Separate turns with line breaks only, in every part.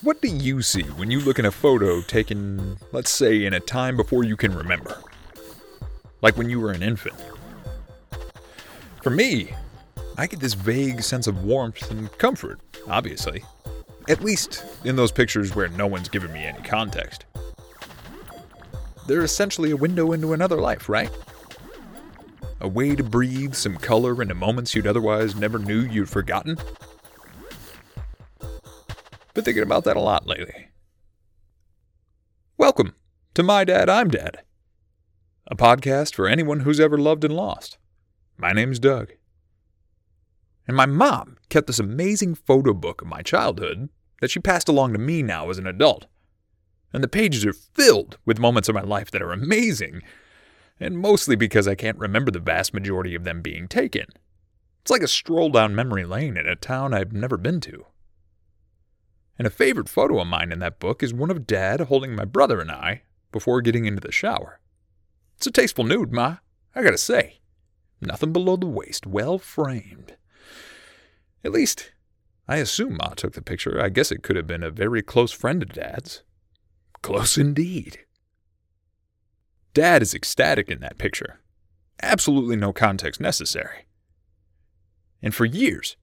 What do you see when you look in a photo taken, let's say, in a time before you can remember? Like when you were an infant. For me, I get this vague sense of warmth and comfort, obviously. At least in those pictures where no one's given me any context. They're essentially a window into another life, right? A way to breathe some color into moments you'd otherwise never knew you'd forgotten. Been thinking about that a lot lately. Welcome to My Dad, I'm Dad, a podcast for anyone who's ever loved and lost. My name's Doug. And my mom kept this amazing photo book of my childhood that she passed along to me now as an adult. And the pages are filled with moments of my life that are amazing, and mostly because I can't remember the vast majority of them being taken. It's like a stroll down memory lane in a town I've never been to. And a favorite photo of mine in that book is one of Dad holding my brother and I before getting into the shower. It's a tasteful nude, Ma, I gotta say. Nothing below the waist, well framed. At least, I assume Ma took the picture. I guess it could have been a very close friend of Dad's. Close indeed. Dad is ecstatic in that picture. Absolutely no context necessary. And for years,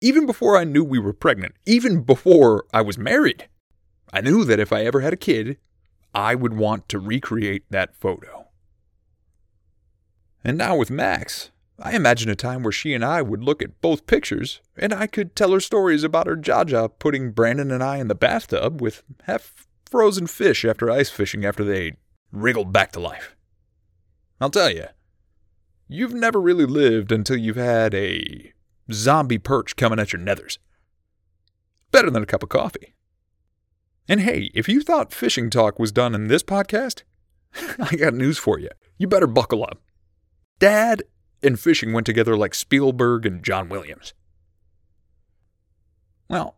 even before I knew we were pregnant, even before I was married, I knew that if I ever had a kid, I would want to recreate that photo. And now with Max, I imagine a time where she and I would look at both pictures, and I could tell her stories about her Jaja putting Brandon and I in the bathtub with half frozen fish after ice fishing after they wriggled back to life. I'll tell you, you've never really lived until you've had a zombie perch coming at your nethers. Better than a cup of coffee. And hey, if you thought fishing talk was done in this podcast, I got news for you. You better buckle up. Dad and fishing went together like Spielberg and John Williams. Well,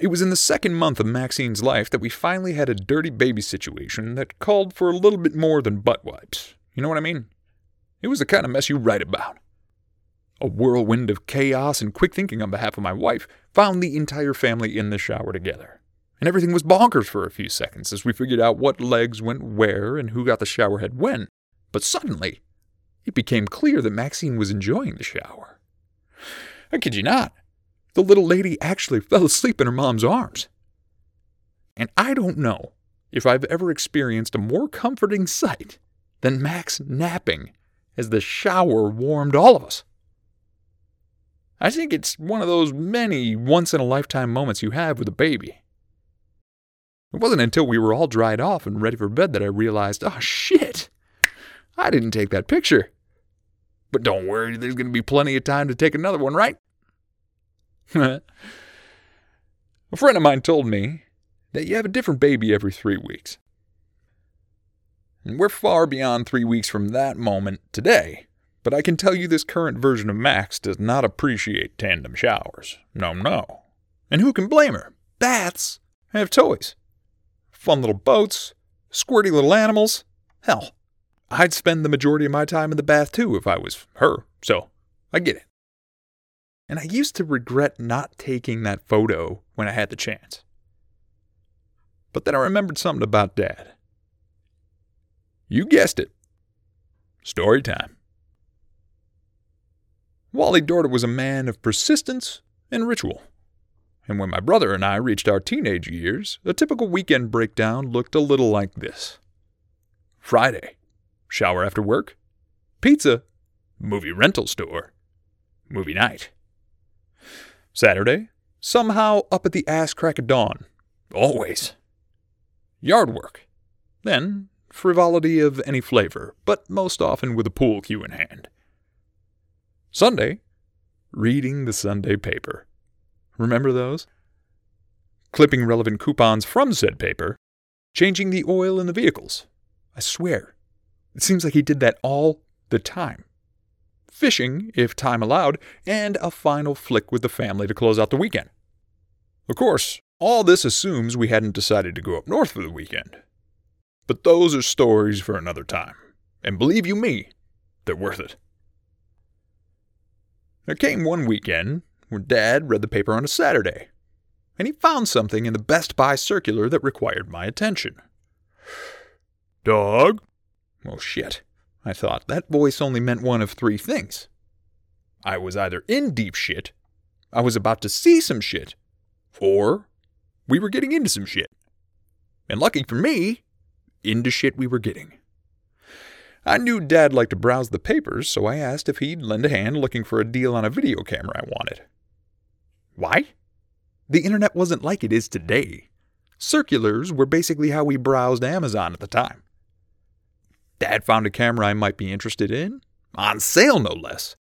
it was in the second month of Maxine's life that we finally had a dirty baby situation that called for a little bit more than butt wipes. You know what I mean? It was the kind of mess you write about. A whirlwind of chaos and quick thinking on behalf of my wife found the entire family in the shower together. And everything was bonkers for a few seconds as we figured out what legs went where and who got the shower head when. But suddenly, it became clear that Maxine was enjoying the shower. I kid you not, the little lady actually fell asleep in her mom's arms. And I don't know if I've ever experienced a more comforting sight than Max napping as the shower warmed all of us. I think it's one of those many once in a lifetime moments you have with a baby. It wasn't until we were all dried off and ready for bed that I realized, oh shit, I didn't take that picture. But don't worry, there's going to be plenty of time to take another one, right? a friend of mine told me that you have a different baby every three weeks. And we're far beyond three weeks from that moment today, but I can tell you this current version of Max does not appreciate tandem showers. No, no. And who can blame her? Baths have toys. Fun little boats, squirty little animals. Hell, I'd spend the majority of my time in the bath too if I was her, so I get it. And I used to regret not taking that photo when I had the chance. But then I remembered something about Dad. You guessed it. Story time. Wally Dorda was a man of persistence and ritual. And when my brother and I reached our teenage years, a typical weekend breakdown looked a little like this Friday, shower after work, pizza, movie rental store, movie night. Saturday, somehow up at the ass crack of dawn. Always. Yard work. Then, frivolity of any flavor, but most often with a pool cue in hand. Sunday, reading the Sunday paper. Remember those? Clipping relevant coupons from said paper, changing the oil in the vehicles. I swear, it seems like he did that all the time fishing, if time allowed, and a final flick with the family to close out the weekend. Of course, all this assumes we hadn't decided to go up north for the weekend. But those are stories for another time. And believe you me, they're worth it. There came one weekend when Dad read the paper on a Saturday. and he found something in the Best Buy circular that required my attention. Doug? Well, shit. I thought that voice only meant one of three things. I was either in deep shit, I was about to see some shit, or we were getting into some shit. And lucky for me, into shit we were getting. I knew Dad liked to browse the papers, so I asked if he'd lend a hand looking for a deal on a video camera I wanted. Why? The internet wasn't like it is today. Circulars were basically how we browsed Amazon at the time. Dad found a camera I might be interested in, on sale no less.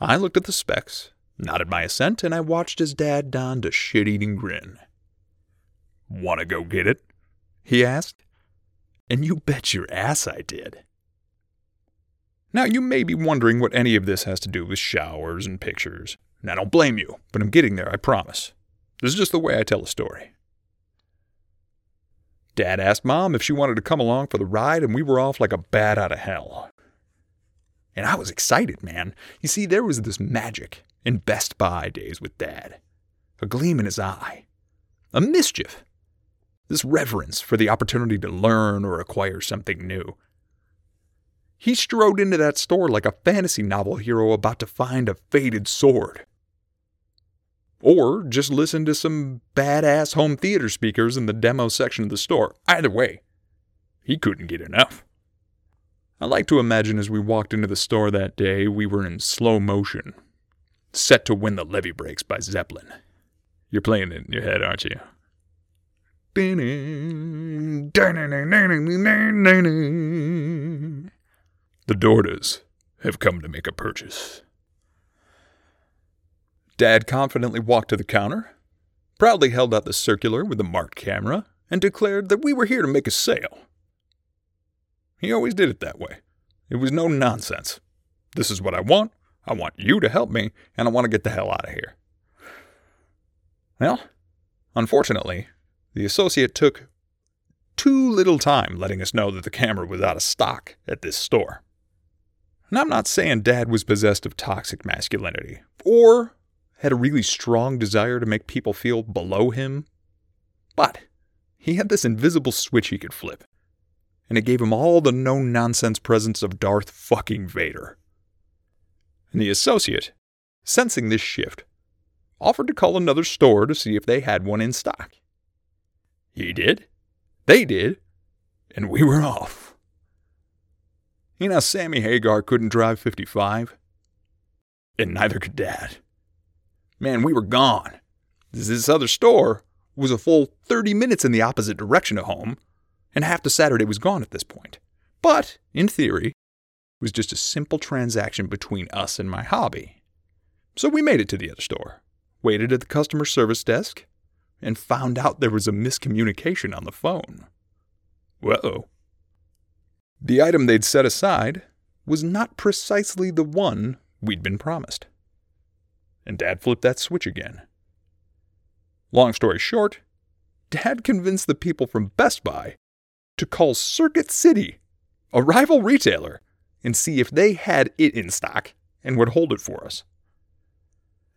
I looked at the specs, nodded my assent, and I watched as Dad donned a shit eating grin. Want to go get it? He asked. And you bet your ass I did. Now, you may be wondering what any of this has to do with showers and pictures. And I don't blame you, but I'm getting there, I promise. This is just the way I tell a story. Dad asked Mom if she wanted to come along for the ride, and we were off like a bat out of hell. And I was excited, man. You see, there was this magic in Best Buy days with Dad a gleam in his eye, a mischief, this reverence for the opportunity to learn or acquire something new. He strode into that store like a fantasy novel hero about to find a faded sword. Or just listen to some badass home theater speakers in the demo section of the store. Either way, he couldn't get enough. I like to imagine as we walked into the store that day, we were in slow motion, set to When the Levee Breaks by Zeppelin. You're playing it in your head, aren't you? The Dordas have come to make a purchase. Dad confidently walked to the counter, proudly held out the circular with the marked camera, and declared that we were here to make a sale. He always did it that way. It was no nonsense. This is what I want. I want you to help me, and I want to get the hell out of here. Well, unfortunately, the associate took too little time letting us know that the camera was out of stock at this store. And I'm not saying Dad was possessed of toxic masculinity, or had a really strong desire to make people feel below him, but he had this invisible switch he could flip, and it gave him all the no nonsense presence of Darth fucking Vader. And the associate, sensing this shift, offered to call another store to see if they had one in stock. He did, they did, and we were off. You know, Sammy Hagar couldn't drive 55, and neither could Dad. Man, we were gone. This other store was a full 30 minutes in the opposite direction of home, and half the Saturday was gone at this point. But, in theory, it was just a simple transaction between us and my hobby. So we made it to the other store, waited at the customer service desk, and found out there was a miscommunication on the phone. Whoa. The item they'd set aside was not precisely the one we'd been promised and Dad flipped that switch again. Long story short, Dad convinced the people from Best Buy to call Circuit City, a rival retailer, and see if they had it in stock and would hold it for us.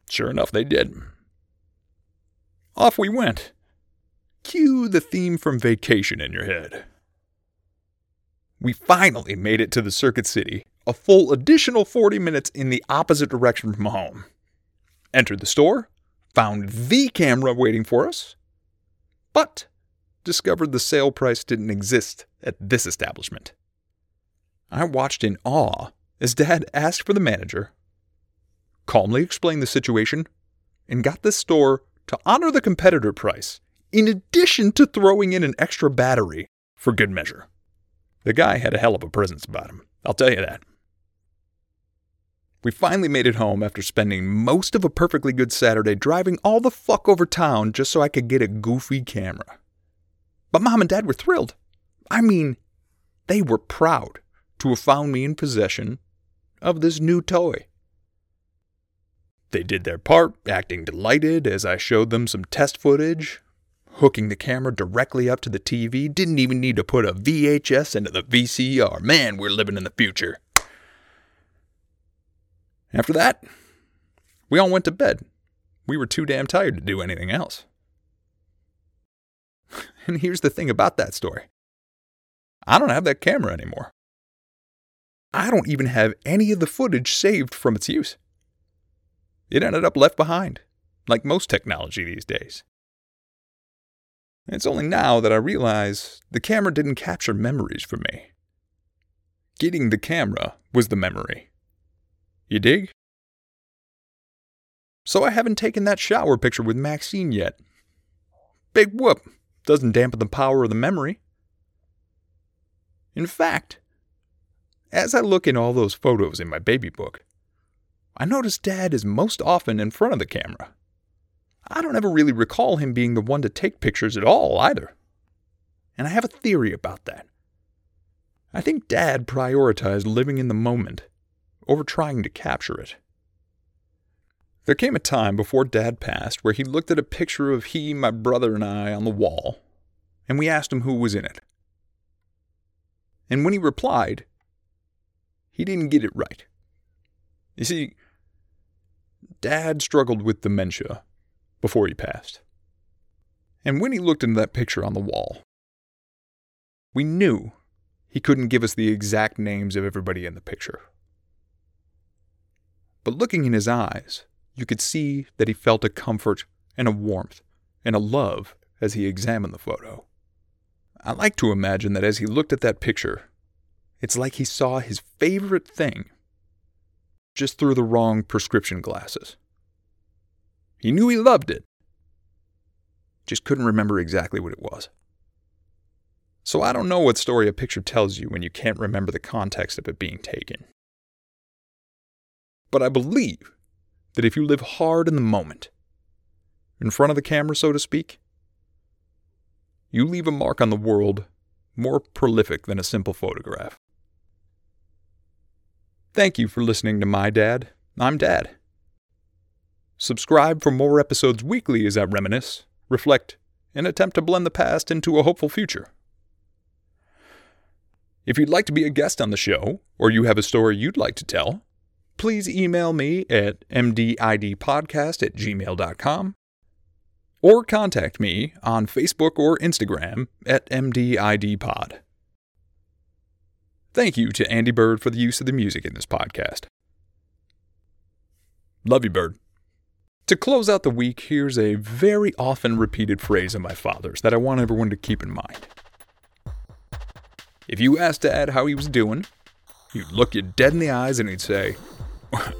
Sure enough, they did. Off we went. Cue the theme from Vacation in your head. We finally made it to the Circuit City, a full additional 40 minutes in the opposite direction from home entered the store, found the camera waiting for us, but discovered the sale price didn't exist at this establishment. I watched in awe as Dad asked for the manager, calmly explained the situation, and got this store to honor the competitor price, in addition to throwing in an extra battery for good measure. The guy had a hell of a presence about him, I'll tell you that. We finally made it home after spending most of a perfectly good Saturday driving all the fuck over town just so I could get a goofy camera. But mom and dad were thrilled. I mean, they were proud to have found me in possession of this new toy. They did their part, acting delighted as I showed them some test footage, hooking the camera directly up to the TV, didn't even need to put a VHS into the VCR. Man, we're living in the future. After that, we all went to bed, we were too damn tired to do anything else. and here's the thing about that story I don't have that camera anymore. I don't even have any of the footage saved from its use. It ended up left behind, like most technology these days. It's only now that I realize the camera didn't capture memories for me. Getting the camera was the memory. You dig? So I haven't taken that shower picture with Maxine yet. Big whoop doesn't dampen the power of the memory. In fact, as I look in all those photos in my baby book, I notice Dad is most often in front of the camera. I don't ever really recall him being the one to take pictures at all either. And I have a theory about that. I think Dad prioritized living in the moment over trying to capture it. There came a time before Dad passed where he looked at a picture of he, my brother, and I on the wall, and we asked him who was in it. And when he replied, he didn't get it right. You see, Dad struggled with dementia before he passed. And when he looked into that picture on the wall, we knew he couldn't give us the exact names of everybody in the picture. But looking in his eyes, you could see that he felt a comfort and a warmth and a love as he examined the photo. I like to imagine that as he looked at that picture, it's like he saw his favorite thing just through the wrong prescription glasses. He knew he loved it, just couldn't remember exactly what it was. So I don't know what story a picture tells you when you can't remember the context of it being taken. But I believe that if you live hard in the moment, in front of the camera, so to speak, you leave a mark on the world more prolific than a simple photograph. Thank you for listening to My Dad. I'm Dad. Subscribe for more episodes weekly as I reminisce, reflect, and attempt to blend the past into a hopeful future. If you'd like to be a guest on the show, or you have a story you'd like to tell, please email me at mdidpodcast at gmail.com or contact me on Facebook or Instagram at mdidpod. Thank you to Andy Bird for the use of the music in this podcast. Love you, Bird. To close out the week, here's a very often repeated phrase of my father's that I want everyone to keep in mind. If you asked Dad how he was doing, he'd look you dead in the eyes and he'd say,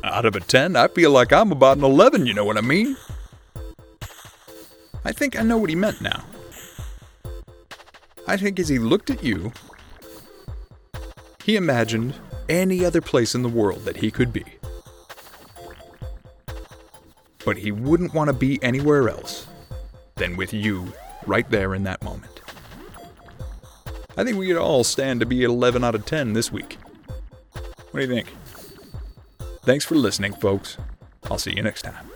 Out of a 10, I feel like I'm about an 11, you know what I mean? I think I know what he meant now. I think as he looked at you, he imagined any other place in the world that he could be. But he wouldn't want to be anywhere else than with you right there in that moment. I think we could all stand to be 11 out of 10 this week. What do you think? Thanks for listening, folks. I'll see you next time.